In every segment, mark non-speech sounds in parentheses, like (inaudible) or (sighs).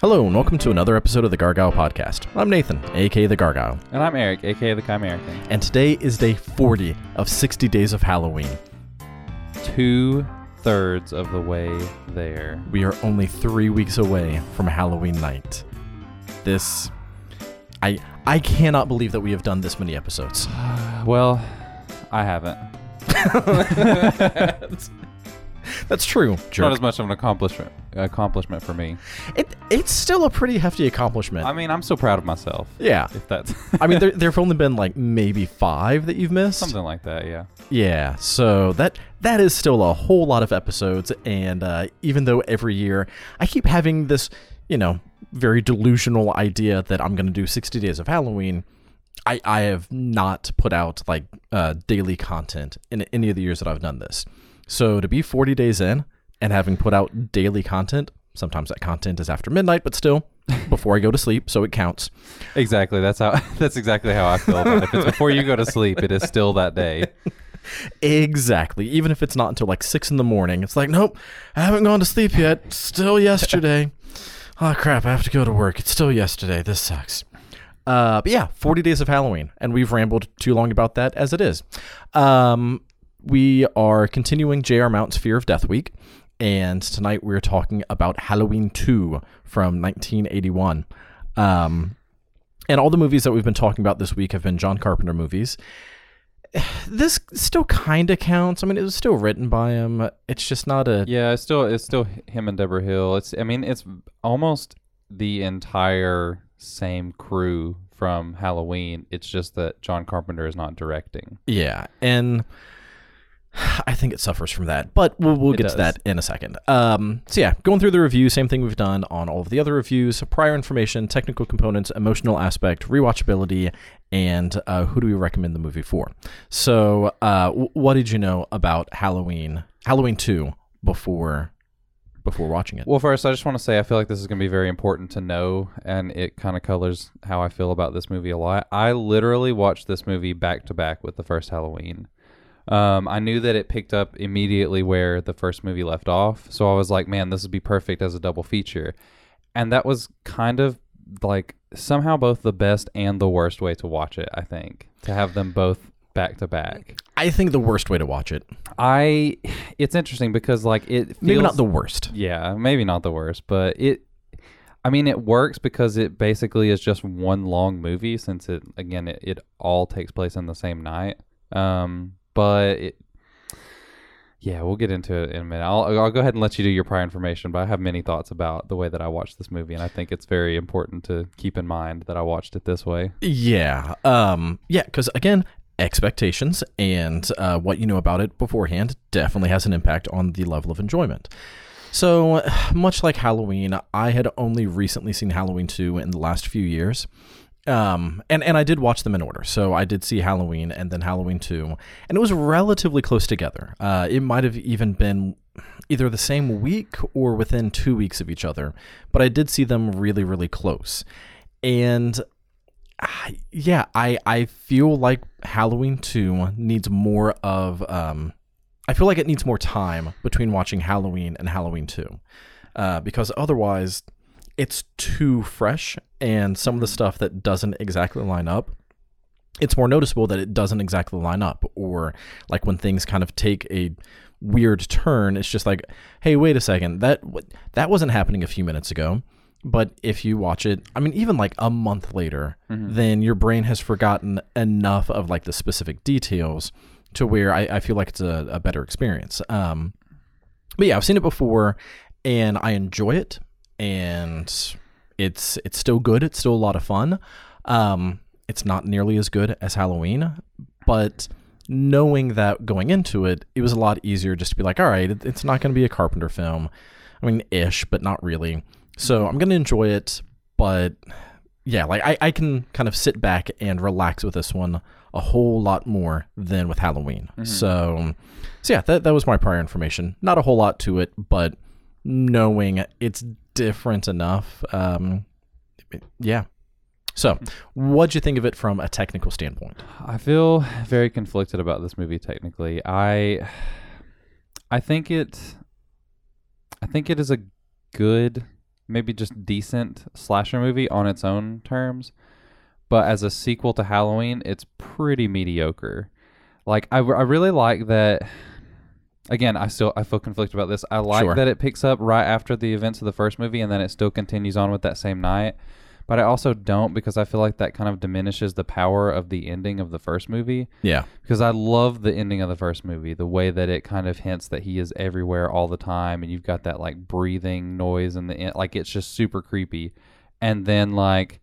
Hello, and welcome to another episode of the Gargoyle Podcast. I'm Nathan, aka the Gargoyle, And I'm Eric, aka the Chimerican. and today is day 40 of 60 Days of Halloween. Two thirds of the way there. We are only three weeks away from Halloween night. This. I I cannot believe that we have done this many episodes. (sighs) Well, I haven't. (laughs) (laughs) That's true. Not as much of an accomplishment accomplishment for me. It, it's still a pretty hefty accomplishment. I mean, I'm so proud of myself. yeah. If that's I mean, there, (laughs) there have only been like maybe five that you've missed. something like that, yeah. Yeah, so that that is still a whole lot of episodes, and uh, even though every year I keep having this, you know, very delusional idea that I'm going to do 60 days of Halloween, I I have not put out like uh, daily content in any of the years that I've done this. So to be 40 days in and having put out daily content, sometimes that content is after midnight, but still (laughs) before I go to sleep, so it counts. Exactly. That's how (laughs) that's exactly how I feel about it. If it's before you go to sleep, it is still that day. (laughs) Exactly. Even if it's not until like six in the morning, it's like, nope, I haven't gone to sleep yet. Still yesterday. oh crap! I have to go to work. It's still yesterday. This sucks. Uh, but yeah, 40 days of Halloween, and we've rambled too long about that as it is. Um, we are continuing J.R. Mounts' Fear of Death Week, and tonight we're talking about Halloween 2 from 1981. Um, and all the movies that we've been talking about this week have been John Carpenter movies (sighs) this still kind of counts. I mean, it was still written by him. It's just not a. Yeah, it's still it's still him and Debra Hill. It's I mean, it's almost the entire same crew from Halloween. It's just that John Carpenter is not directing. Yeah, and I think it suffers from that, but we'll, we'll get does. to that in a second. Um, so yeah, going through the review, same thing we've done on all of the other reviews: prior information, technical components, emotional aspect, rewatchability, and uh, who do we recommend the movie for? So, uh, w- what did you know about Halloween? Halloween two before before watching it. Well, first, I just want to say I feel like this is going to be very important to know, and it kind of colors how I feel about this movie a lot. I literally watched this movie back to back with the first Halloween. Um, I knew that it picked up immediately where the first movie left off, so I was like, "Man, this would be perfect as a double feature," and that was kind of like somehow both the best and the worst way to watch it. I think to have them both back to back. I think the worst way to watch it. I, it's interesting because like it feels Maybe not the worst. yeah, maybe not the worst, but it I mean it works because it basically is just one long movie since it again it, it all takes place in the same night. Um but it yeah, we'll get into it in a minute. I'll, I'll go ahead and let you do your prior information, but I have many thoughts about the way that I watched this movie, and I think it's very important to keep in mind that I watched it this way. Yeah. Um yeah, cuz again, expectations and uh, what you know about it beforehand definitely has an impact on the level of enjoyment. So, (sighs) much like Halloween, I had only recently seen Halloween 2 in the last few years. Um, and, and I did watch them in order. So I did see Halloween and then Halloween 2, and it was relatively close together. Uh, it might have even been either the same week or within two weeks of each other, but I did see them really, really close. And I- yeah, I I feel like Halloween 2 needs more of um I feel like it needs more time between watching Halloween and Halloween 2. Uh, because otherwise it's too fresh and some of the stuff that doesn't exactly line up it's more noticeable that it doesn't exactly line up or like when things kind of take a weird turn it's just like hey wait a second that that wasn't happening a few minutes ago but if you watch it i mean even like a month later then your brain has forgotten enough of like the specific details to where i, I feel like it's a, a better experience. Um but yeah i've seen it before and i enjoy it and it's it's still good. It's still a lot of fun. Um it's not nearly as good as halloween but knowing that going into it it was a lot easier just to be like all right it's not going to be a carpenter film. I mean ish but not really. So i'm going to enjoy it but yeah like I, I can kind of sit back and relax with this one a whole lot more than with halloween. So so yeah that, that was my prior information. Not a whole lot to it but knowing it's different enough um yeah so what'd you think of it from a technical standpoint I feel very conflicted about this movie technically. I I think it I think it is a good maybe just decent slasher movie on its own terms. But as a sequel to Halloween, it's pretty mediocre. Like I, I really like that. Again, I still I feel conflicted about this. I like Sure. that it picks up right after the events of the first movie, and then it still continues on with that same night. But I also don't because I feel like that kind of diminishes the power of the ending of the first movie Yeah. because I love the ending of the first movie, the way that it kind of hints that he is everywhere all the time, and you've got that like breathing noise and the end, like it's just super creepy. And then like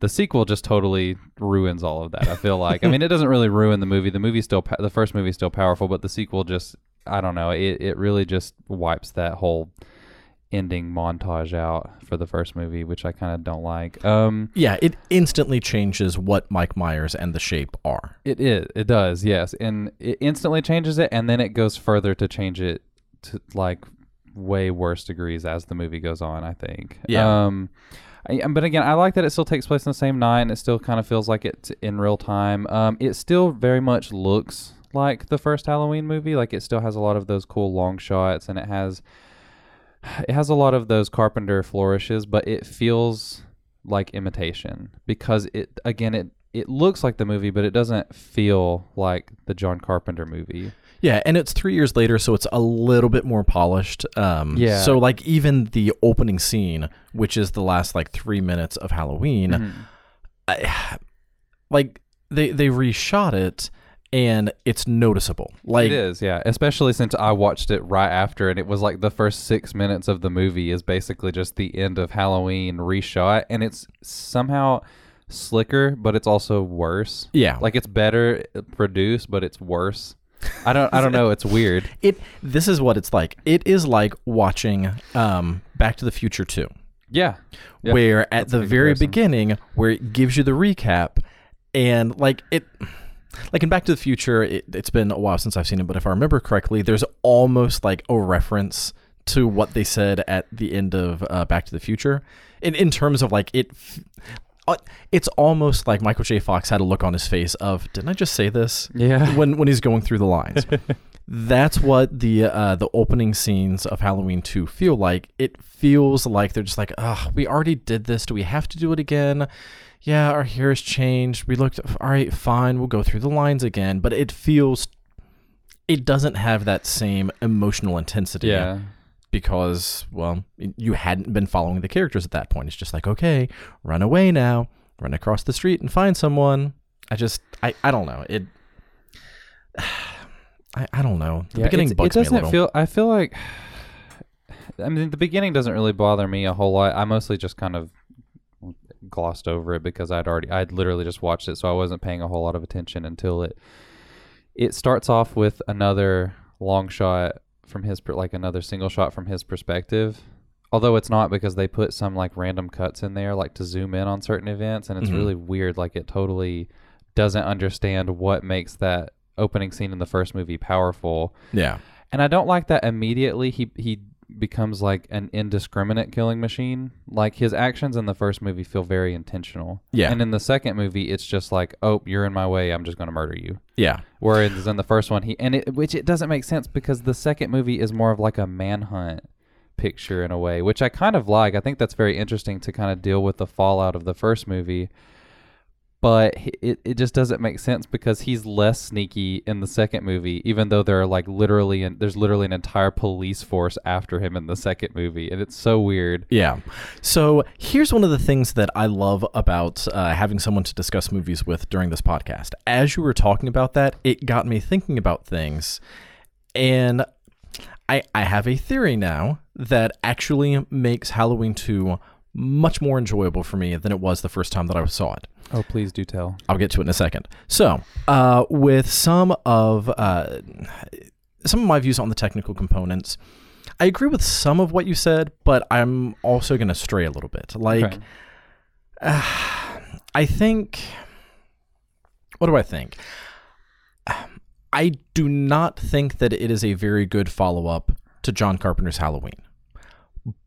the sequel just totally ruins all of that. I feel like, I mean, it doesn't really ruin the movie. The movie still, the first movie is still powerful, but the sequel just, I don't know, it it really just wipes that whole ending montage out for the first movie, which I kind of don't like. Um, Yeah, it instantly changes what Mike Myers and the shape are. It is. It does. Yes, and it instantly changes it, and then it goes further to change it to like way worse degrees as the movie goes on. I think. Yeah. Um, I, but again, I like that it still takes place in the same night, and it still kind of feels like it's in real time. Um, it still very much looks like the first Halloween movie. Like it still has a lot of those cool long shots, and it has it has a lot of those Carpenter flourishes, but it feels like imitation because it again it it looks like the movie, but it doesn't feel like the John Carpenter movie. Yeah, and it's three years later, so it's a little bit more polished. Um, Yeah. So, like, even the opening scene, which is the last like three minutes of Halloween, Mm-hmm. I, like they they reshot it, and it's noticeable. Like, it is, yeah. Especially since I watched it right after, and it was like the first six minutes of the movie is basically just the end of Halloween reshot, and it's somehow slicker, but it's also worse. yeah, Like it's better produced, but it's worse. I don't. I don't know. It's weird. (laughs) it. This is what it's like. It is like watching um, Back to the Future Two. Yeah. Yeah. where at That's the very beginning where it gives you the recap and like it like in back to the future it, it's been a while since i've seen it but if i remember correctly there's almost like a reference to what they said at the end of uh, back to the future in, in terms of like it f- uh, it's almost like michael j fox had a look on his face of didn't i just say this Yeah. when when he's going through the lines (laughs) that's what the uh, the opening scenes of Halloween 2 feel like. It feels like they're just like, "Ugh, we already did this. Do we have to do it again?" Yeah, our hair has changed. We looked all right, fine. We'll go through the lines again, but it feels it doesn't have that same emotional intensity Yeah. because well, you hadn't been following the characters at that point. It's just like, "Okay, run away now. Run across the street and find someone." I just I I don't know. It (sighs) I, I don't know. The Yeah, beginning it me a doesn't feel. I feel like. (sighs) I mean, the beginning doesn't really bother me a whole lot. I mostly just kind of glossed over it because I'd already, I'd literally just watched it, so I wasn't paying a whole lot of attention until it. It starts off with another long shot from his, like another single shot from his perspective. Although it's not because they put some like random cuts in there, like to zoom in on certain events, and it's Mhm. really weird. Like it totally doesn't understand what makes that opening scene in the first movie powerful. yeah. And I don't like that immediately he he becomes like an indiscriminate killing machine. Like his actions in the first movie feel very intentional. Yeah. And in the second movie it's just like, "Oh, you're in my way. I'm just going to murder you." Yeah. Whereas in the first one he and it which it doesn't make sense because the second movie is more of like a manhunt picture in a way, which I kind of like. I think that's very interesting to kind of deal with the fallout of the first movie. But it, it just doesn't make sense because he's less sneaky in the second movie, even though there are like literally and there's literally an entire police force after him in the second movie, and it's so weird. Yeah. So here's one of the things that I love about uh, having someone to discuss movies with during this podcast. As you were talking about that, it got me thinking about things. And I, I have a theory now that actually makes Halloween 2 much more enjoyable for me than it was the first time that I saw it. Oh, please do tell. I'll get to it in a second. So, uh, with some of uh, some of my views on the technical components, I agree with some of what you said, but I'm also going to stray a little bit. Like, Okay. (sighs) I think. What do I think? I do not think that it is a very good follow up to John Carpenter's Halloween.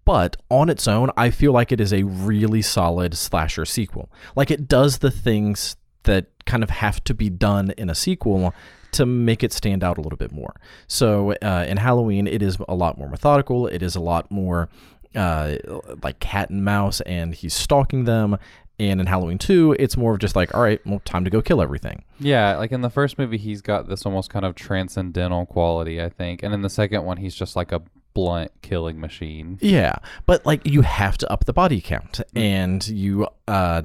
But on its own, I feel like it is a really solid slasher sequel. Like it does the things that kind of have to be done in a sequel to make it stand out a little bit more. So uh, in Halloween, it is a lot more methodical. It is a lot more uh, like cat and mouse, and he's stalking them. And in Halloween 2, it's more of just like, all right, well, time to go kill everything. Yeah, like in the first movie, he's got this almost kind of transcendental quality, I think, and in the second one, he's just like a blunt killing machine. Yeah, but like you have to up the body count, and you uh,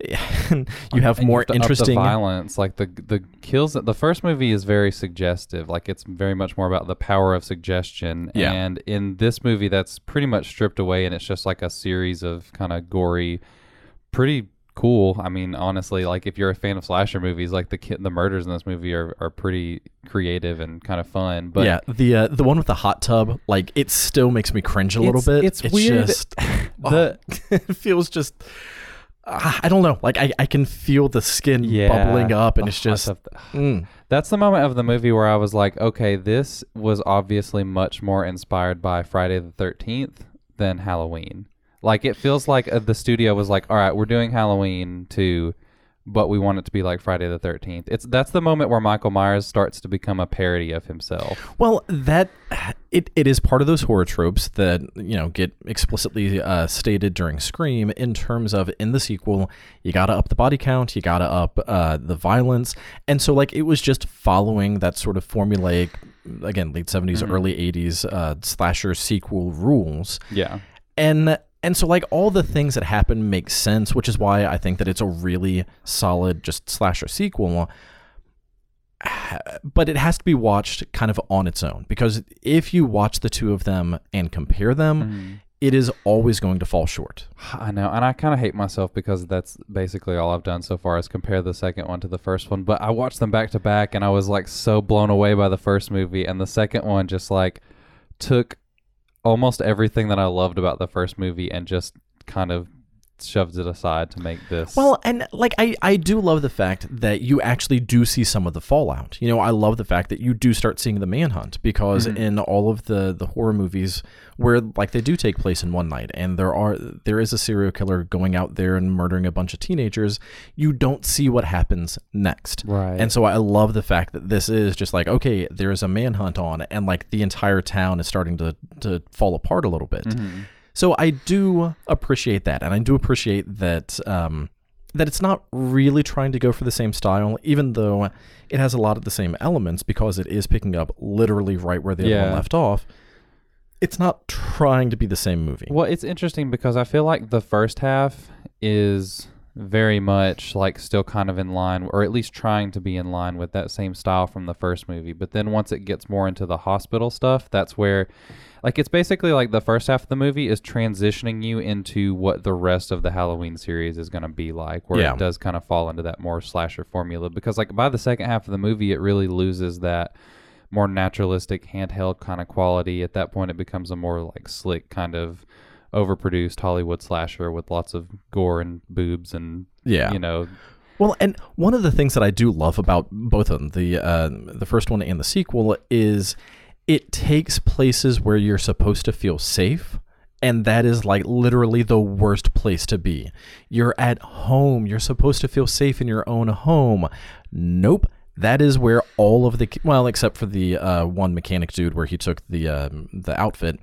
(laughs) you have And more up the interesting. violence. Like the the kills. The first movie is very suggestive. Like it's very much more about the power of suggestion. Yeah. And in this movie, that's pretty much stripped away, and it's just like a series of kind of gory, pretty cool. I mean, honestly, like if you're a fan of slasher movies, like the ki- the murders in this movie are, are pretty creative and kind of fun. But yeah, the uh, the one with the hot tub, like it still makes me cringe a little It's- bit. it's weird. Just, (laughs) the (laughs) it feels just. ah, I don't know. Like I, I can feel the skin yeah, bubbling up, and it's just. mm. That's the moment of the movie where I was like, okay, this was obviously much more inspired by Friday the 13th than Halloween. Like, it feels like uh, the studio was like, all right, we're doing Halloween two, but we want it to be like Friday the 13th. It's That's the moment where Michael Myers starts to become a parody of himself. Well, that it, it is part of those horror tropes that you know get explicitly uh, stated during Scream in terms of in the sequel you gotta up the body count, you gotta up uh, the violence, and so like it was just following that sort of formulaic, again late 70s early eighties uh, slasher sequel rules, Yeah. and and so like all the things that happen make sense, which is why I think that it's a really solid just slasher sequel. (sighs) But it has to be watched kind of on its own because if you watch the two of them and compare them, mm. it is always going to fall short. (sighs) I know, and I kind of hate myself because that's basically all I've done so far is compare the second one to the first one. But I watched them back to back, and I was like so blown away by the first movie, and the second one just like took almost everything that I loved about the first movie and just kind of shoved it aside to make this. Well, and like I, I do love the fact that you actually do see some of the fallout. You know, I love the fact that you do start seeing the manhunt because mm-hmm. in all of the the horror movies where like they do take place in one night and there are there is a serial killer going out there and murdering a bunch of teenagers, you don't see what happens next. Right. And so I love the fact that this is just like okay, there's a manhunt on and like the entire town is starting to to fall apart a little bit. Mm-hmm. So I do appreciate that, and I do appreciate that um, that it's not really trying to go for the same style, even though it has a lot of the same elements because it is picking up literally right where the other one left off. It's not trying to be the same movie. Well, it's interesting because I feel like the first half is very much like still kind of in line, or at least trying to be in line with that same style from the first movie. But then once it gets more into the hospital stuff, that's where, like, it's basically like the first half of the movie is transitioning you into what the rest of the Halloween series is going to be like, where Yeah. it does kind of fall into that more slasher formula. Because, like, by the second half of the movie, it really loses that more naturalistic handheld kind of quality. At that point, it becomes a more like slick kind of overproduced Hollywood slasher with lots of gore and boobs and Yeah. you know, Well, and one of the things that I do love about both of them, the uh, the first one and the sequel, is it takes places where you're supposed to feel safe. And that is like literally the worst place to be. You're at home. You're supposed to feel safe in your own home. Nope. That is where all of the well, except for the uh, one mechanic dude where he took the um, the outfit,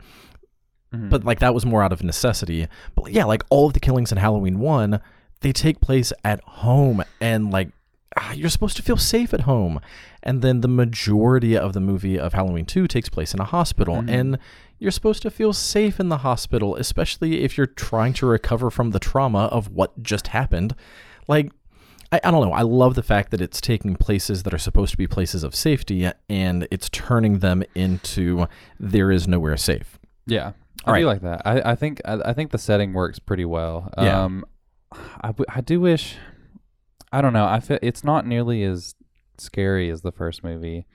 but like that was more out of necessity. But yeah, like all of the killings in Halloween one, they take place at home, and like ah, you're supposed to feel safe at home. And then the majority of the movie of Halloween two takes place in a hospital, and you're supposed to feel safe in the hospital, especially if you're trying to recover from the trauma of what just happened. Like I, I don't know. I love the fact that it's taking places that are supposed to be places of safety and it's turning them into there is nowhere safe. yeah. All I do right. like that. I, I think I, I think the setting works pretty well. Yeah. Um, I, w- I do wish. I don't know. I feel it's not nearly as scary as the first movie.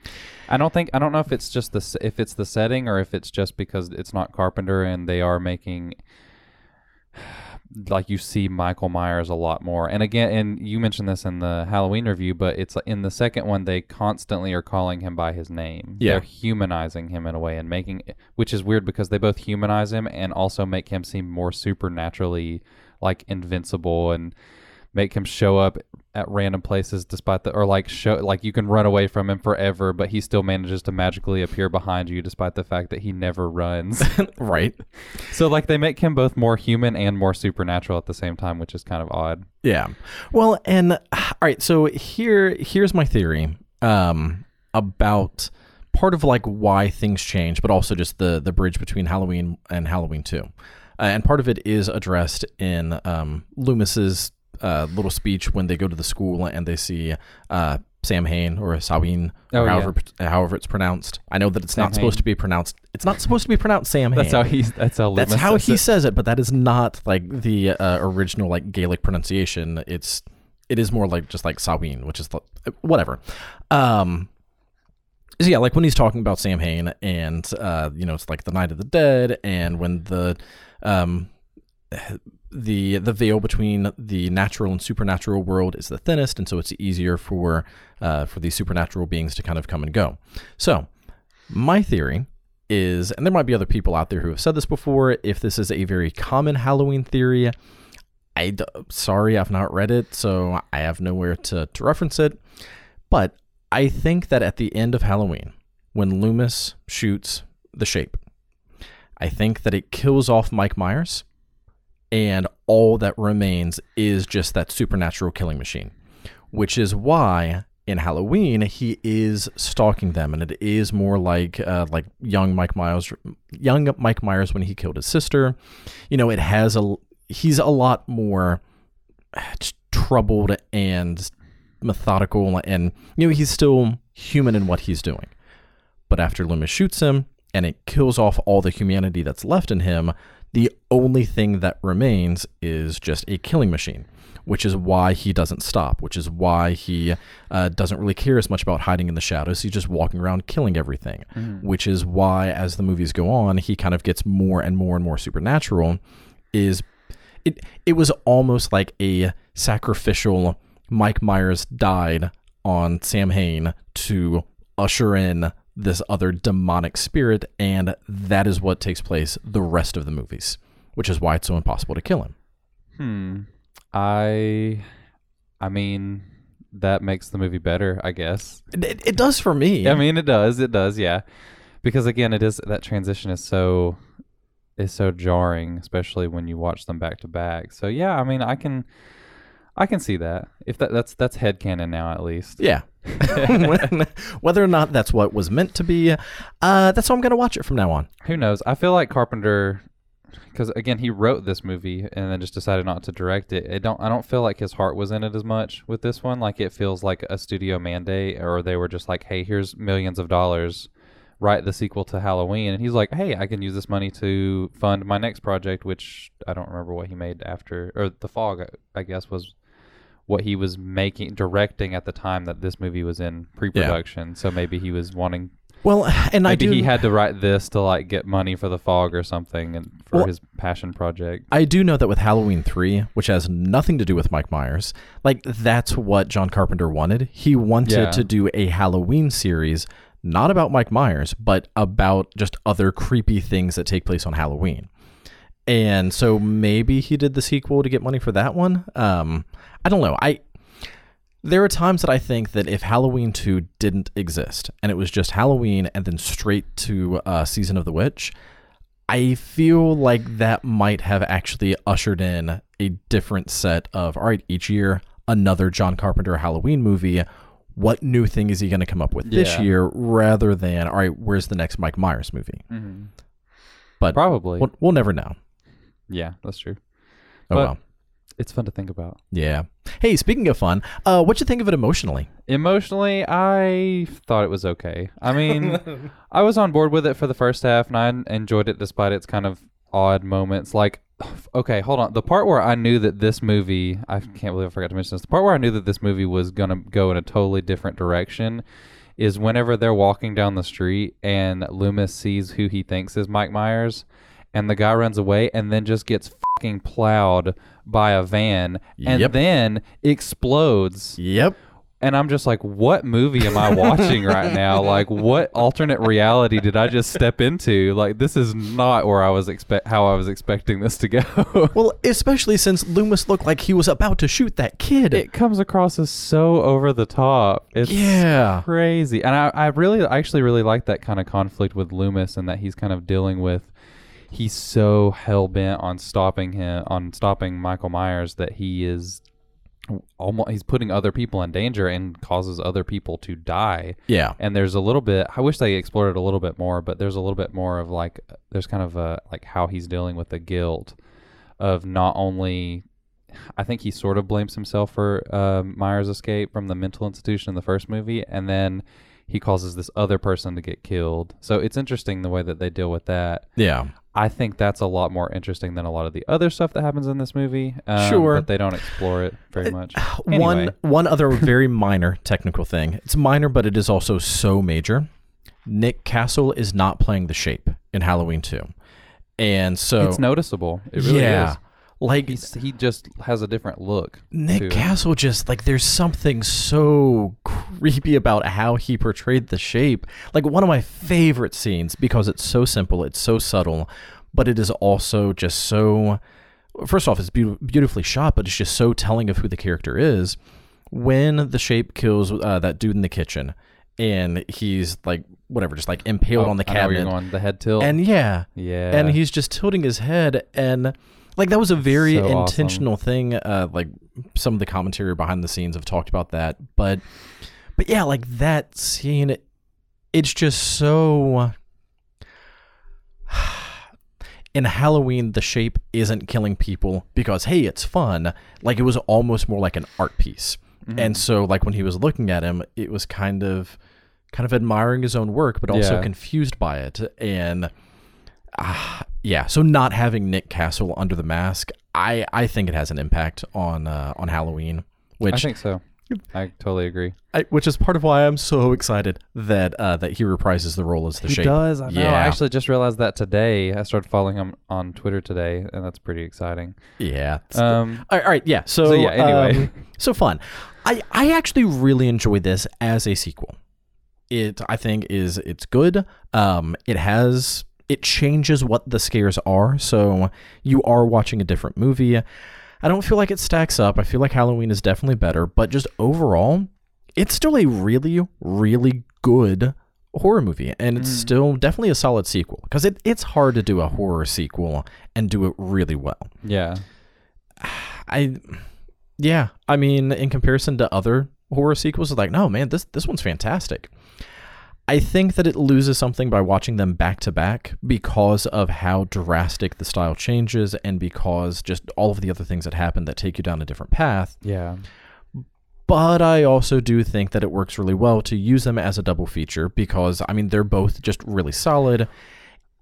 I don't think I don't know if it's just the if it's the setting or if it's just because it's not Carpenter and they are making like you see Michael Myers a lot more. And again, and you mentioned this in the Halloween review, but it's in the second one they constantly are calling him by his name. Yeah. They're humanizing him in a way and making which is weird because they both humanize him and also make him seem more supernaturally like invincible and make him show up at random places despite the or like show like you can run away from him forever but he still manages to magically appear behind you despite the fact that he never runs (laughs) right. so like they make him both more human and more supernatural at the same time which is kind of odd Yeah. Well, and all right, so here here's my theory um about part of like why things change, but also just the the bridge between Halloween and Halloween 2. Uh, and part of it is addressed in um Loomis's uh, little speech when they go to the school and they see uh Sam Hain or Sawin, Oh, or yeah. however however it's pronounced. I know that it's Sam not supposed to be pronounced. It's not supposed to be pronounced Sam Hain. that's how he's that's how That's how says he it. says it, but that is not like the uh, original like Gaelic pronunciation. It's it is more like just like Sawin, which is the, whatever. Um, so yeah, like when he's talking about Sam Hain, and uh, you know, it's like the Night of the Dead, and when the um the the veil between the natural and supernatural world is the thinnest, and so it's easier for uh, for these supernatural beings to kind of come and go. So, my theory is, and there might be other people out there who have said this before. If this is a very common Halloween theory, I d- sorry I've not read it, so I have nowhere to to reference it. But I think that at the end of Halloween, when Loomis shoots the shape, I think that it kills off Mike Myers, and all that remains is just that supernatural killing machine, which is why in Halloween he is stalking them, and it is more like uh, like young Mike Myers, young Mike Myers when he killed his sister. You know, it has a he's a lot more troubled and methodical, and you know he's still human in what he's doing. But after Loomis shoots him and it kills off all the humanity that's left in him, the only thing that remains is just a killing machine, which is why he doesn't stop, which is why he uh, doesn't really care as much about hiding in the shadows. He's just walking around killing everything, which is why, as the movies go on, he kind of gets more and more and more supernatural. Is it? It was almost like a sacrificial. Mike Myers died on Sam Hain to usher in this other demonic spirit, and that is what takes place the rest of the movies, which is why it's so impossible to kill him. Hmm. I I mean that makes the movie better, I guess. It, it, does for me. I mean it does. It does, yeah. Because again, it is that transition is so is so jarring, especially when you watch them back to back. So yeah, I mean I can I can see that. If that that's that's headcanon now at least. yeah. (laughs) (laughs) Whether or not that's what was meant to be, uh, that's how I'm going to watch it from now on. Who knows? I feel like Carpenter because again he wrote this movie and then just decided not to direct it. It don't I don't feel like his heart was in it as much with this one. Like it feels like a studio mandate or they were just like, "Hey, here's millions of dollars. Write the sequel to Halloween." And he's like, "Hey, I can use this money to fund my next project, which I don't remember what he made after or The Fog, I- I guess was what he was making directing at the time that this movie was in pre-production. So maybe he was wanting Well, and I Maybe do. he had to write this to like get money for the fog or something, and for Well- his passion project. I do know that with Halloween 3, which has nothing to do with Mike Myers, like that's what John Carpenter wanted. He wanted Yeah. to do a Halloween series not about Mike Myers, but about just other creepy things that take place on Halloween. And so maybe he did the sequel to get money for that one. Um, I don't know. I there are times that I think that if Halloween 2 didn't exist and it was just Halloween and then straight to uh, Season of the Witch, I feel like that might have actually ushered in a different set of, all right, each year, another John Carpenter Halloween movie. What new thing is he going to come up with this year rather than, all right, where's the next Mike Myers movie? But Probably. we'll, we'll never know. Yeah, that's true. Oh, But- well. It's fun to think about. Yeah. Hey, speaking of fun, uh, what'd you think of it emotionally? Emotionally, I thought it was okay. I mean, (laughs) I was on board with it for the first half, and I enjoyed it despite its kind of odd moments. Like, (sighs) okay, hold on. The part where I knew that this movie, I can't believe I forgot to mention this. The part where I knew that this movie was gonna go in a totally different direction is whenever they're walking down the street and Loomis sees who he thinks is Mike Myers, and the guy runs away and then just gets fucking plowed by a van and Yep. then explodes Yep. and I'm just like, what movie am I watching (laughs) right now? Like, what alternate reality did I just step into? Like, this is not where I was expect how I was expecting this to go. (laughs) Well, especially since Loomis looked like he was about to shoot that kid. it comes across as so over the top. It's Yeah. crazy, and I, I really, I actually really like that kind of conflict with Loomis, and that he's kind of dealing with. He's so hell bent on stopping him, on stopping Michael Myers, that he is almost he's putting other people in danger and causes other people to die. yeah. And there's a little bit. I wish they explored it a little bit more, but there's a little bit more of like there's kind of a like how he's dealing with the guilt of not only. I think he sort of blames himself for um, Myers' escape from the mental institution in the first movie, and then he causes this other person to get killed. So it's interesting the way that they deal with that. Yeah. I think that's a lot more interesting than a lot of the other stuff that happens in this movie. Um, Sure. but they don't explore it very much. (sighs) One Anyway. one other (laughs) very minor technical thing. It's minor, but it is also so major. Nick Castle is not playing the shape in Halloween 2. And so It's noticeable. It really yeah. is. Like He's, he just has a different look. Nick. Castle just like there's something so creepy about how he portrayed the shape. Like one of my favorite scenes because it's so simple, it's so subtle, but it is also just so first off it's beau- beautifully shot, but it's just so telling of who the character is. When the shape kills uh, that dude in the kitchen and he's like whatever just like impaled Oh, on the I know you're cabinet. going, the head tilt. And yeah, yeah. and he's just tilting his head and like that was a very So awesome. intentional thing uh like some of the commentary behind the scenes have talked about that but but yeah like that scene it's just so (sighs) in halloween the shape isn't killing people because hey it's fun like it was almost more like an art piece Mm-hmm. and so like when he was looking at him it was kind of kind of admiring his own work but also Yeah. confused by it and ah, yeah so not having nick castle under the mask i i think it has an impact on uh, on halloween Which I think so. I totally agree. I, which is part of why i'm so excited that uh that he reprises the role as the shape. he shape does. I know. Yeah. I actually just realized that today. I started following him on Twitter today, and that's pretty exciting. yeah Um, all right, all right, yeah. So, So, yeah, anyway. um, so fun. I I actually really enjoy this as a sequel. It I think is it's good. Um, it has it changes what the scares are, so you are watching a different movie. I don't feel like it stacks up. I feel like Halloween is definitely better, but just overall, it's still a really really good horror movie and it's mm. still definitely a solid sequel because it, it's hard to do a horror sequel and do it really well yeah. I yeah, I mean in comparison to other horror sequels like no man, this this one's fantastic. I think that it loses something by watching them back to back because of how drastic the style changes and because just all of the other things that happen that take you down a different path. Yeah. But I also do think that it works really well to use them as a double feature because I mean they're both just really solid.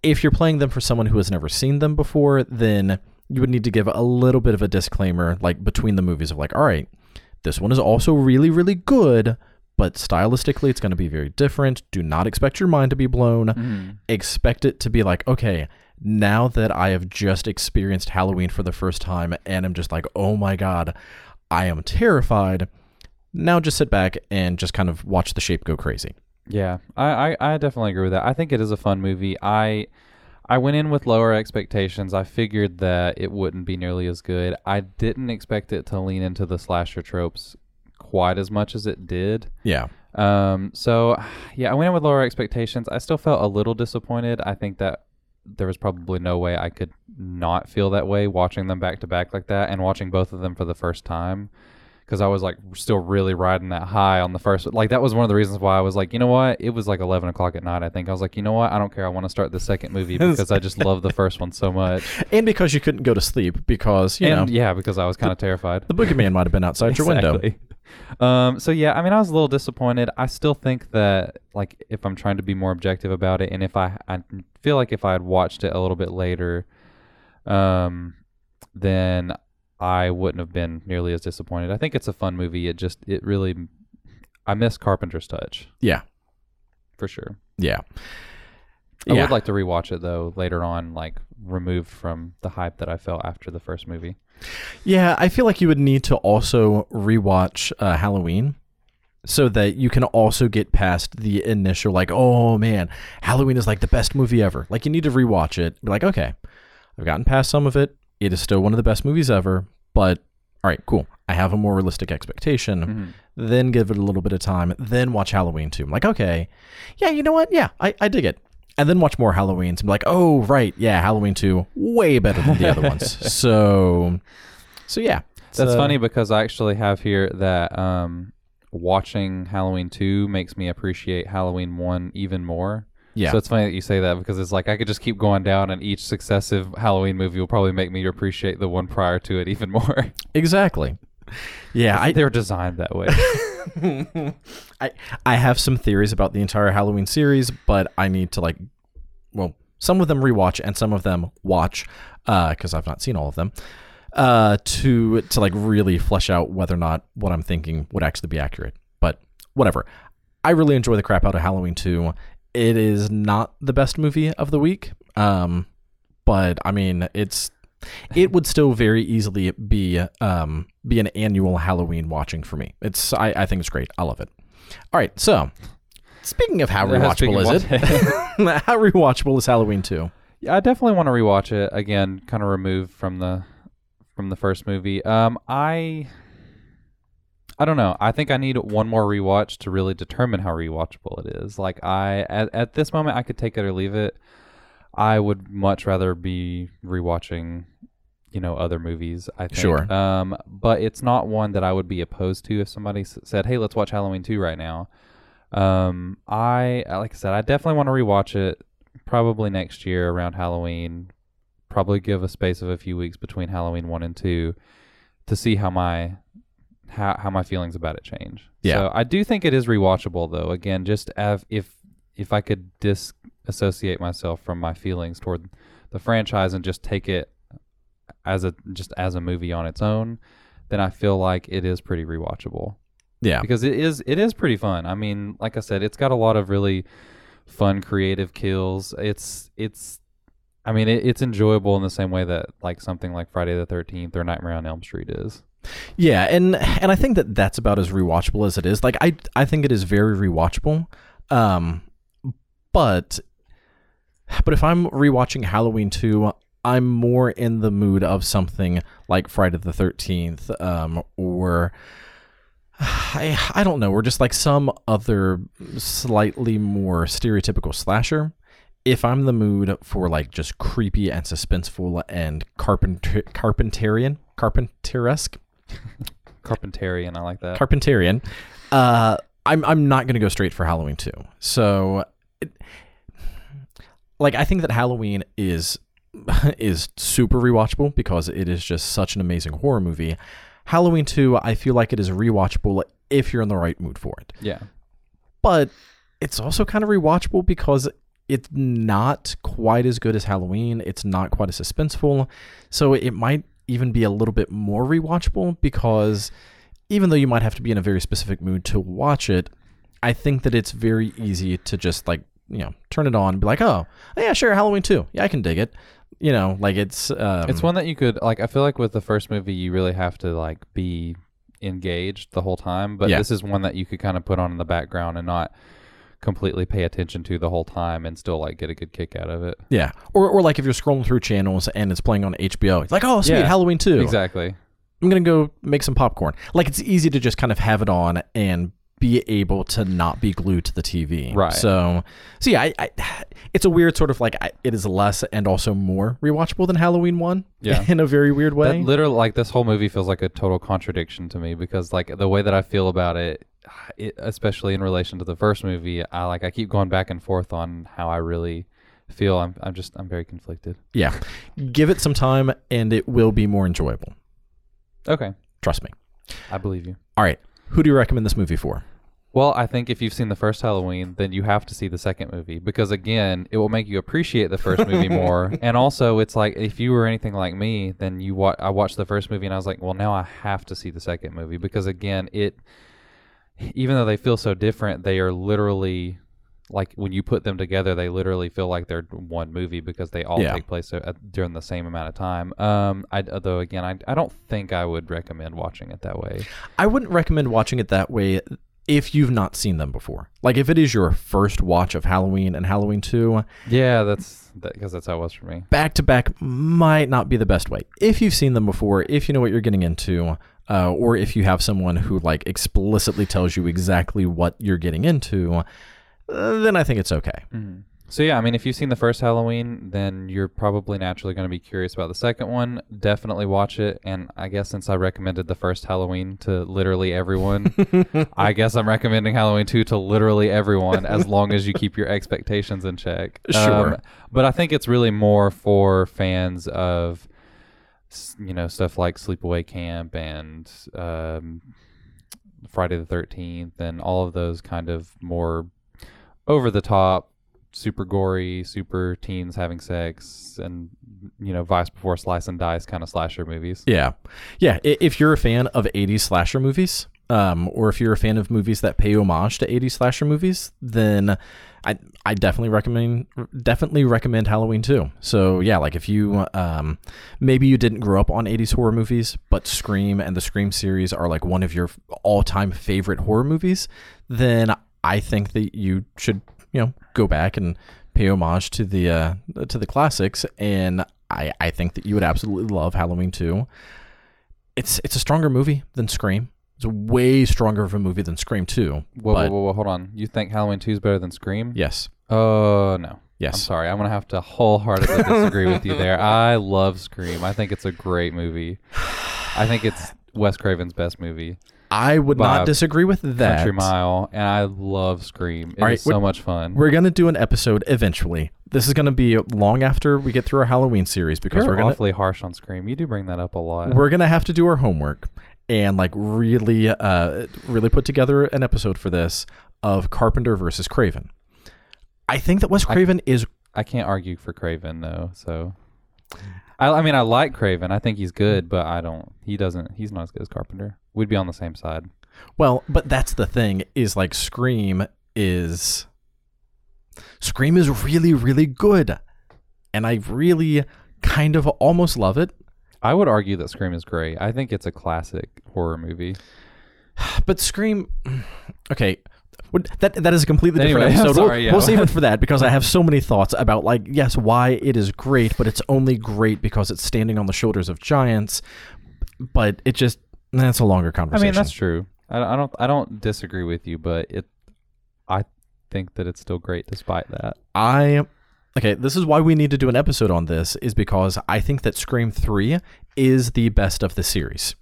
If you're playing them for someone who has never seen them before, then you would need to give a little bit of a disclaimer like between the movies of like, all right, this one is also really really good, but stylistically it's going to be very different. Do not expect your mind to be blown. Mm-hmm. Expect it to be like, okay, now that I have just experienced Halloween for the first time and I'm just like, oh my god, I am terrified. Now just sit back and just kind of watch the shape go crazy. Yeah, I, I, I definitely agree with that. I think it is a fun movie. I I went in with lower expectations. I figured that it wouldn't be nearly as good. I didn't expect it to lean into the slasher tropes quite as much as it did. Yeah. Um, so yeah, I went in with lower expectations. I still felt a little disappointed. I think that there was probably no way I could not feel that way watching them back to back like that and watching both of them for the first time. Because I was like still really riding that high on the first. Like that was one of the reasons why I was like, you know what? It was like eleven o'clock at night. I think I was like, you know what? I don't care. I want to start the second movie (laughs) because I just love the first one so much. (laughs) And because you couldn't go to sleep because, you and know, yeah, because I was kind of terrified. the boogeyman might have been outside your window. (laughs) Um, so yeah, I mean, I was a little disappointed. I still think that, like, if I'm trying to be more objective about it, and if I, I feel like if I had watched it a little bit later, um, then I wouldn't have been nearly as disappointed. I think it's a fun movie. It just, it really, I miss Carpenter's touch Yeah. for sure. Yeah. I Yeah. would like to rewatch it though later on, like removed from the hype that I felt after the first movie. Yeah, I feel like you would need to also rewatch uh, Halloween so that you can also get past the initial like, oh man, Halloween is like the best movie ever. Like you need to rewatch it. Be like, okay, I've gotten past some of it. It is still one of the best movies ever, but all right, cool. I have a more realistic expectation. Mhm. Then give it a little bit of time. Then watch Halloween 2. I'm like, okay, yeah, you know what? Yeah, I, I dig it. And then watch more Halloweens and be like, oh, right, yeah, Halloween 2, way better than the other ones. (laughs) So, so yeah. That's uh, funny because I actually have here that um, watching Halloween 2 makes me appreciate Halloween 1 even more. Yeah. So it's funny that you say that because it's like I could just keep going down, and each successive Halloween movie will probably make me appreciate the one prior to it (laughs) even more. exactly. Yeah, I, (laughs) They're designed that way. (laughs) I I have some theories about the entire Halloween series, but I need to like, well, some of them rewatch and some of them watch, because I've not seen all of them, uh, to to like really flesh out whether or not what I'm thinking would actually be accurate. But whatever. I really enjoy the crap out of Halloween 2. It is not the best movie of the week, um, but I mean it's it would still very easily be um be an annual Halloween watching for me. It's I, I think it's great. I love it. All right, so speaking of how rewatchable is it? (laughs) how rewatchable is Halloween 2? Yeah, I definitely want to rewatch it again, kind of removed from the from the first movie. Um, I I don't know. I think I need one more rewatch to really determine how rewatchable it is. Like I at, at this moment, I could take it or leave it. I would much rather be rewatching, you know, other movies. I think. Sure. Um, but it's not one that I would be opposed to if somebody s- said, "Hey, let's watch Halloween two right now." Um, I like I said, I definitely want to rewatch it. Probably next year around Halloween. Probably give a space of a few weeks between Halloween one and two to see how my how how my feelings about it change. Yeah. So I do think it is rewatchable though. Again, just av- if if I could disassociate myself from my feelings toward the franchise and just take it as a just as a movie on its own, then I feel like it is pretty rewatchable Yeah. because it is it is pretty fun. I mean, like I said, it's got a lot of really fun creative kills. It's it's I mean, it, it's enjoyable in the same way that like something like Friday the 13th or Nightmare on Elm Street is. Yeah, and and I think that that's about as rewatchable as it is. Like I I think it is very rewatchable. Um but but if I'm rewatching Halloween 2, I'm more in the mood of something like Friday the 13th um or I I don't know, or just like some other slightly more stereotypical slasher. If I'm the mood for like just creepy and suspenseful and carpenter carpenterian carpenteresque Carpentarian, I like that. Carpentarian. Uh, I'm I'm not gonna go straight for Halloween two. So, it, like, I think that Halloween is (laughs) is super rewatchable because it is just such an amazing horror movie. Halloween two, I feel like it is rewatchable if you're in the right mood for it. yeah. But it's also kind of rewatchable because it's not quite as good as Halloween. It's not quite as suspenseful. So it might even be a little bit more rewatchable because even though you might have to be in a very specific mood to watch it, I think that it's very easy to just like, you know, turn it on and be like, oh, yeah, sure, Halloween two. Yeah, I can dig it. You know, like it's. Um, It's one that you could like. I feel like with the first movie, you really have to like be engaged the whole time. But Yeah. this is one that you could kind of put on in the background and not completely pay attention to the whole time and still like get a good kick out of it. Yeah. Or, or like if you're scrolling through channels and it's playing on HBO, it's like, oh, sweet, Yeah, Halloween two. Exactly. I'm gonna go make some popcorn. Like it's easy to just kind of have it on and be able to not be glued to the TV. Right. So, so yeah, I, I, it's a weird sort of like I, it is less and also more rewatchable than Halloween one. Yeah. (laughs) In a very weird way. That literally, like this whole movie feels like a total contradiction to me because like the way that I feel about it, it especially in relation to the first movie, I like I keep going back and forth on how I really feel. I'm I'm just I'm very conflicted. yeah. Give it some time and it will be more enjoyable. Okay, Trust me. I believe you. All right. Who do you recommend this movie for? Well, I think if you've seen the first Halloween, then you have to see the second movie because again, it will make you appreciate the first movie (laughs) more. And also, it's like if you were anything like me, then you wa- I watched the first movie and I was like, well, now I have to see the second movie because again, it even though they feel so different, they are literally like when you put them together, they literally feel like they're one movie because they all Yeah. take place at, during the same amount of time. Um, I though again, I I don't think I would recommend watching it that way. I wouldn't recommend watching it that way if you've not seen them before. Like if it is your first watch of Halloween and Halloween 2, Yeah, that's because that's how it was for me. back to back might not be the best way. If you've seen them before, if you know what you're getting into, uh, or if you have someone who like explicitly tells you exactly what you're getting into, uh, then I think it's okay. So yeah, I mean, if you've seen the first Halloween, then you're probably naturally going to be curious about the second one. Definitely watch it. And I guess since I recommended the first Halloween to literally everyone, (laughs) I guess I'm recommending Halloween two to literally everyone, as long as you keep your expectations in check. Um, Sure. but I think it's really more for fans of, you know, stuff like Sleepaway Camp and um, Friday the Thirteenth and all of those kind of more over the top, super gory, super teens having sex, and you know, vice before slice and dice kind of slasher movies. Yeah. Yeah. If you're a fan of 80s slasher movies, um, or if you're a fan of movies that pay homage to 80s slasher movies, then I I definitely recommend definitely recommend Halloween two. So yeah, like if you um, maybe you didn't grow up on 80s horror movies, but Scream and the Scream series are like one of your all-time favorite horror movies, then I think that you should you know go back and pay homage to the uh, to the classics, and I I think that you would absolutely love Halloween two. it's it's a stronger movie than Scream. It's way stronger of a movie than Scream 2. Whoa, whoa, whoa, whoa, hold on. You think Halloween two is better than Scream? yes, Oh no. Yes. I'm sorry. I'm gonna have to wholeheartedly disagree with you there. (laughs) I love Scream. I think it's a great movie. I think it's Wes Craven's best movie, I would not disagree with that. Country Mile, and I love Scream. It's right, so much fun. We're gonna do an episode eventually. This is gonna be long after we get through our Halloween series because You're we're gonna awfully harsh on Scream. You do bring that up a lot. we're gonna have to do our homework and like really uh really put together an episode for this of Carpenter versus Craven. I think that Wes I- Craven is I can't argue for Craven though. So, I, I mean, I like Craven. I think he's good, but I don't. He doesn't. He's not as good as Carpenter. We'd be on the same side. Well, but that's the thing is like Scream is Scream is really really good. And I really kind of almost love it. I would argue that Scream is great. I think it's a classic horror movie. (sighs) But Scream (sighs) okay, that that is a completely different Anyway, (laughs) episode. We'll- yeah. we'll save it (laughs) for that because I have so many thoughts about like yes, why it is great, but it's only great because it's standing on the shoulders of giants. But it just that's a longer conversation. I mean, that's true. I, I don't. I don't disagree with you, but it. I think that it's still great despite that. I okay, this is why we need to do an episode on this is because I think that Scream 3 is the best of the series.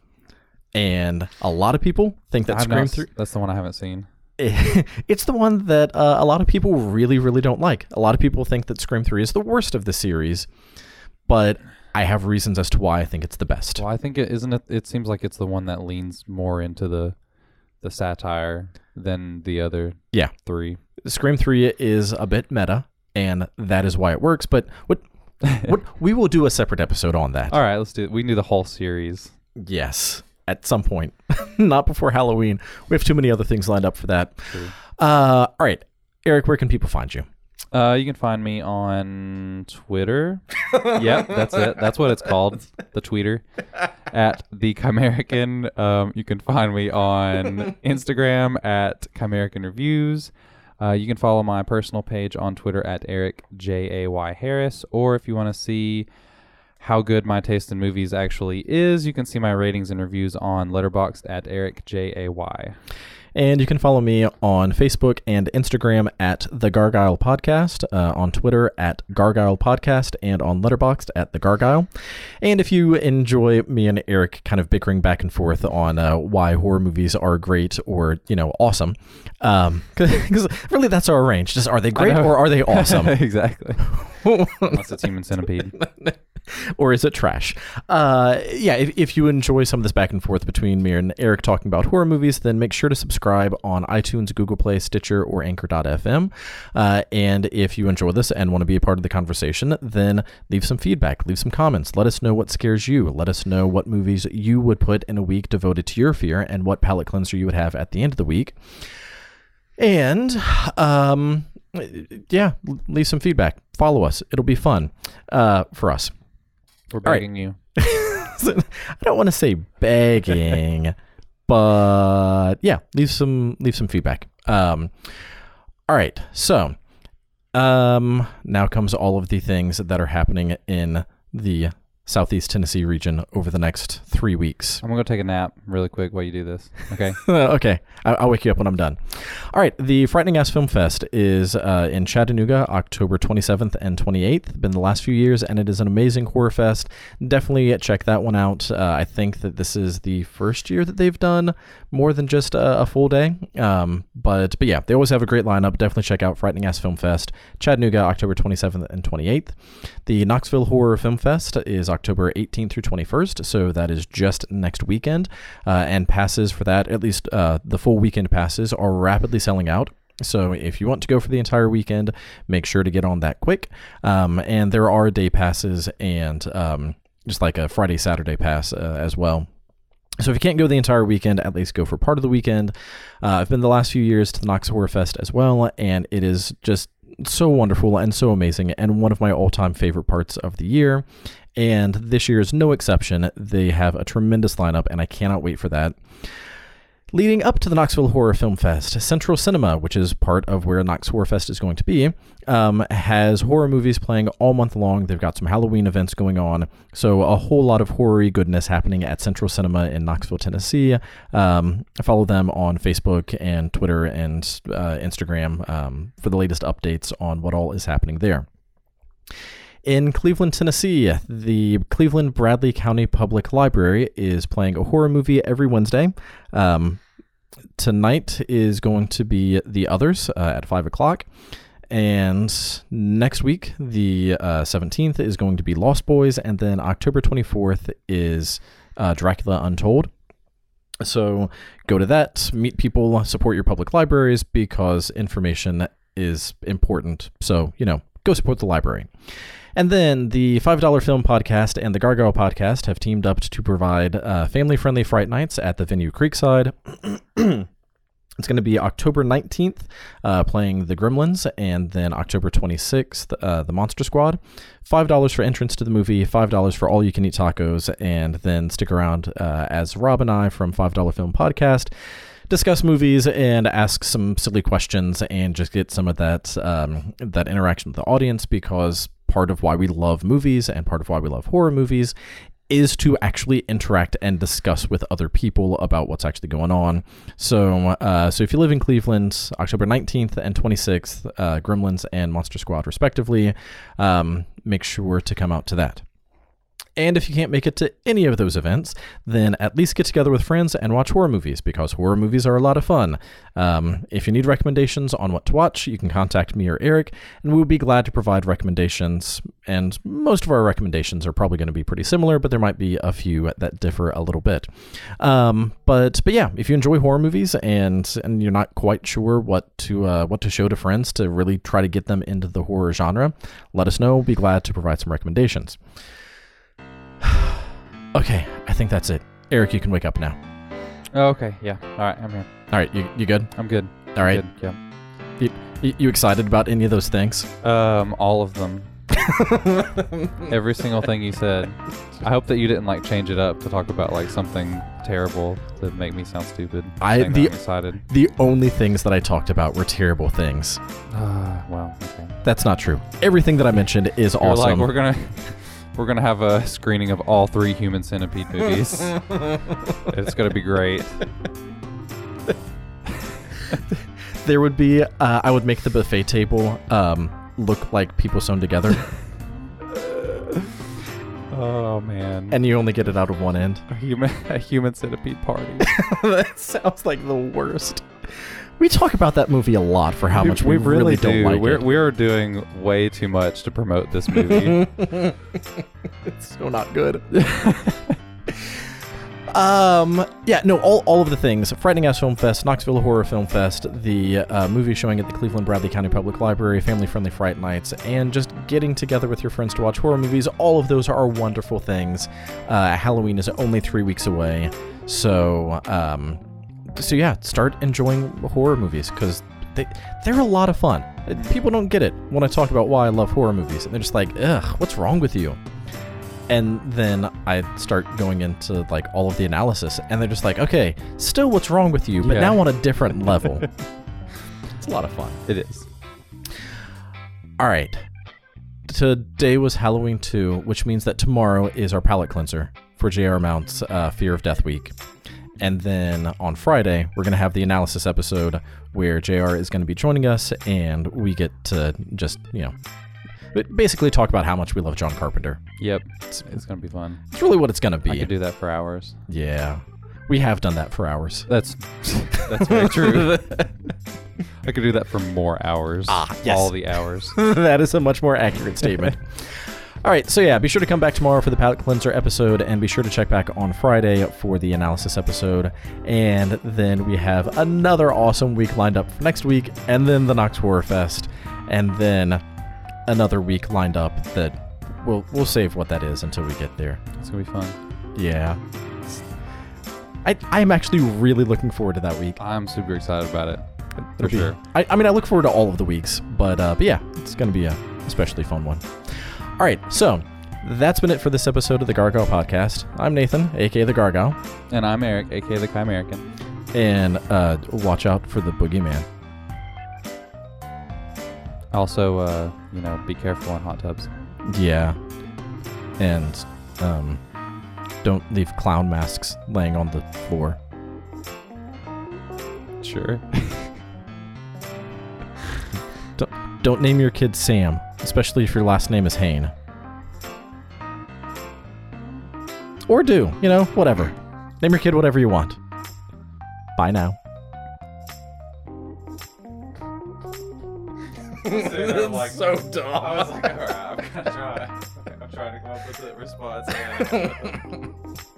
And a lot of people think that I've Scream not 3 s- That's the one I haven't seen. (laughs) it's the one that uh, a lot of people really really don't like. A lot of people think that Scream 3 is the worst of the series, but I have reasons as to why I think it's the best. Well, I think it isn't. It, it seems like it's the one that leans more into the, the satire than the other. Yeah. Three. Scream 3 is a bit meta and that is why it works, but what what (laughs) we will do a separate episode on that. All right, let's do. it. We can do the whole series. Yes, at some point. (laughs) Not before Halloween. We have too many other things lined up for that. Uh, all right. Eric, where can people find you? Uh, you can find me on Twitter. (laughs) yep, that's it. That's what it's called. The tweeter at the Chimerican. Um, you can find me on Instagram at Chimerican Reviews. Uh, you can follow my personal page on Twitter at Eric J A Y Harris. Or if you want to see how good my taste in movies actually is, you can see my ratings and reviews on Letterboxd at Eric J A Y. And you can follow me on Facebook and Instagram at The Gargoyle Podcast, uh, on Twitter at Gargoyle Podcast, and on Letterboxd at The Gargoyle. And if you enjoy me and Eric kind of bickering back and forth on uh, why horror movies are great or, you know, awesome, (laughs) because really that's our range. Just are they great or are they (laughs) awesome? exactly. (laughs) Unless it's Human Centipede. Or is it trash? Uh, yeah, if, if you enjoy some of this back and forth between me and Eric talking about horror movies, then make sure to subscribe on iTunes, Google Play, Stitcher, or Anchor.fm. Uh, and if you enjoy this and want to be a part of the conversation, then leave some feedback, leave some comments. Let us know what scares you. Let us know what movies you would put in a week devoted to your fear and what palate cleanser you would have at the end of the week. And um, yeah, leave some feedback. Follow us. It'll be fun uh, for us. We're right. begging you. (laughs) I don't want to say begging, (laughs) but yeah, leave some leave some feedback. Um, all right, so um, now comes all of the things that are happening in the Southeast Tennessee region over the next three weeks. I'm gonna go take a nap really quick while you do this. Okay. (laughs) okay, I- I'll wake you up when I'm done. All right, the Frightening Ass Film Fest is uh, in Chattanooga, October 27th and 28th. Been the last few years, and it is an amazing horror fest. Definitely check that one out. Uh, I think that this is the first year that they've done more than just a, a full day. Um, but but yeah, they always have a great lineup. Definitely check out Frightening Ass Film Fest, Chattanooga, October 27th and 28th. The Knoxville Horror Film Fest is October 18th through 21st, so that is just next weekend. Uh, and passes for that, at least uh, the full weekend passes, are rapidly selling out. So if you want to go for the entire weekend, make sure to get on that quick. Um, and there are day passes and um, just like a Friday Saturday pass uh, as well. So if you can't go the entire weekend, at least go for part of the weekend. Uh, I've been the last few years to the Knox Horror Fest as well, and it is just so wonderful and so amazing, and one of my all-time favorite parts of the year. And this year is no exception. They have a tremendous lineup, and I cannot wait for that. Leading up to the Knoxville Horror Film Fest, Central Cinema, which is part of where Knox Horror Fest is going to be, um, has horror movies playing all month long. They've got some Halloween events going on, so a whole lot of horror goodness happening at Central Cinema in Knoxville, Tennessee. Um, follow them on Facebook and Twitter and uh, Instagram um, for the latest updates on what all is happening there. In Cleveland, Tennessee, the Cleveland Bradley County Public Library is playing a horror movie every Wednesday. Um, tonight is going to be The Others uh, at 5 o'clock. And next week, the uh, 17th, is going to be Lost Boys. And then October 24th is uh, Dracula Untold. So go to that, meet people, support your public libraries because information is important. So, you know, go support the library. And then the $5 Film Podcast and the Gargoyle Podcast have teamed up to provide uh, family friendly Fright Nights at the venue Creekside. (clears throat) It's going to be October 19th, uh, playing the Gremlins, and then October 26th, uh, the Monster Squad. $5 for entrance to the movie, $5 for all you can eat tacos, and then stick around uh, as Rob and I from $5 Film Podcast discuss movies and ask some silly questions and just get some of that um, that interaction with the audience because part of why we love movies and part of why we love horror movies is to actually interact and discuss with other people about what's actually going on. So, uh, so if you live in Cleveland, October 19th and 26th, uh, Gremlins and Monster Squad, respectively, um, make sure to come out to that. And if you can't make it to any of those events, then at least get together with friends and watch horror movies because horror movies are a lot of fun. Um, if you need recommendations on what to watch, you can contact me or Eric, and we would be glad to provide recommendations. And most of our recommendations are probably going to be pretty similar, but there might be a few that differ a little bit. Um, but but yeah, if you enjoy horror movies and and you're not quite sure what to uh, what to show to friends to really try to get them into the horror genre, let us know. We'll be glad to provide some recommendations. (sighs) Okay, I think that's it. Eric, you can wake up now. Oh, okay. Yeah. All right. I'm here. All right, you, you good? I'm good. All right. Good, You, you excited about any of those things? Um, all of them. (laughs) Every single thing you said. I hope that you didn't like change it up to talk about like something terrible to make me sound stupid. I- saying that the- I'm excited. The only things that I talked about were terrible things. Ah, well, okay. That's not true. Everything that I mentioned is You're awesome. like we're gonna (laughs) we're gonna have a screening of all three Human Centipede movies. (laughs) it's gonna be great. (laughs) there would be, uh, I would make the buffet table um, look like people sewn together, (laughs) Oh man. and you only get it out of one end. a human a Human Centipede party. that sounds like the worst. We talk about that movie a lot for how much we, really, don't like we're it. we're doing way too much to promote this movie. (laughs) it's so not good. (laughs) um, yeah, no, all, all of the things. Frightening Ass Film Fest, Knoxville Horror Film Fest, the uh, movie showing at the Cleveland Bradley County Public Library, Family Friendly Fright Nights, and just getting together with your friends to watch horror movies. All of those are wonderful things. Uh, Halloween is only three weeks away. So, um, so yeah, start enjoying horror movies because they, they're a lot of fun. People don't get it when I talk about why I love horror movies. And they're just like, ugh, what's wrong with you? And then I start going into like all of the analysis, and they're just like, okay, still what's wrong with you, but Yeah. now on a different level. (laughs) it's a lot of fun. It is. All right. Today was Halloween 2, which means that tomorrow is our palate cleanser for J.R. Mounts' uh, Fear of Death Week. And then on Friday, we're going to have the analysis episode where JR is going to be joining us and we get to just, you know, basically talk about how much we love John Carpenter. Yep. It's, it's gonna be fun. It's really what it's going to be. I could do that for hours. Yeah. We have done that for hours. That's that's very true. (laughs) I could do that for more hours. Ah, yes. All the hours. (laughs) that is a much more accurate statement. (laughs) All right, so yeah, be sure to come back tomorrow for the palate cleanser episode, and be sure to check back on Friday for the analysis episode. And then we have another awesome week lined up for next week, and then the Knox Horror Fest, and then another week lined up that we'll we'll save what that is until we get there. It's gonna be fun. Yeah. I, I'm actually really looking forward to that week. I'm super excited about it. For It'll be- sure. I, I mean, I look forward to all of the weeks, but uh, but yeah, it's going to be a especially fun one. All right, so that's been it for this episode of the Gargoyle Podcast. I'm Nathan, aka the Gargoyle, And I'm Eric, aka the Chimerican. and uh, watch out for the Boogeyman. Also, uh, you know, be careful in hot tubs. Yeah, and um, don't leave clown masks laying on the floor. Sure. (laughs) Don't name your kid Sam, especially if your last name is Hain. Or do, you know, whatever. Name your kid whatever you want. Bye now. That's so dumb. I was like, alright, I'm gonna try. I'm trying to come up with a response. (laughs)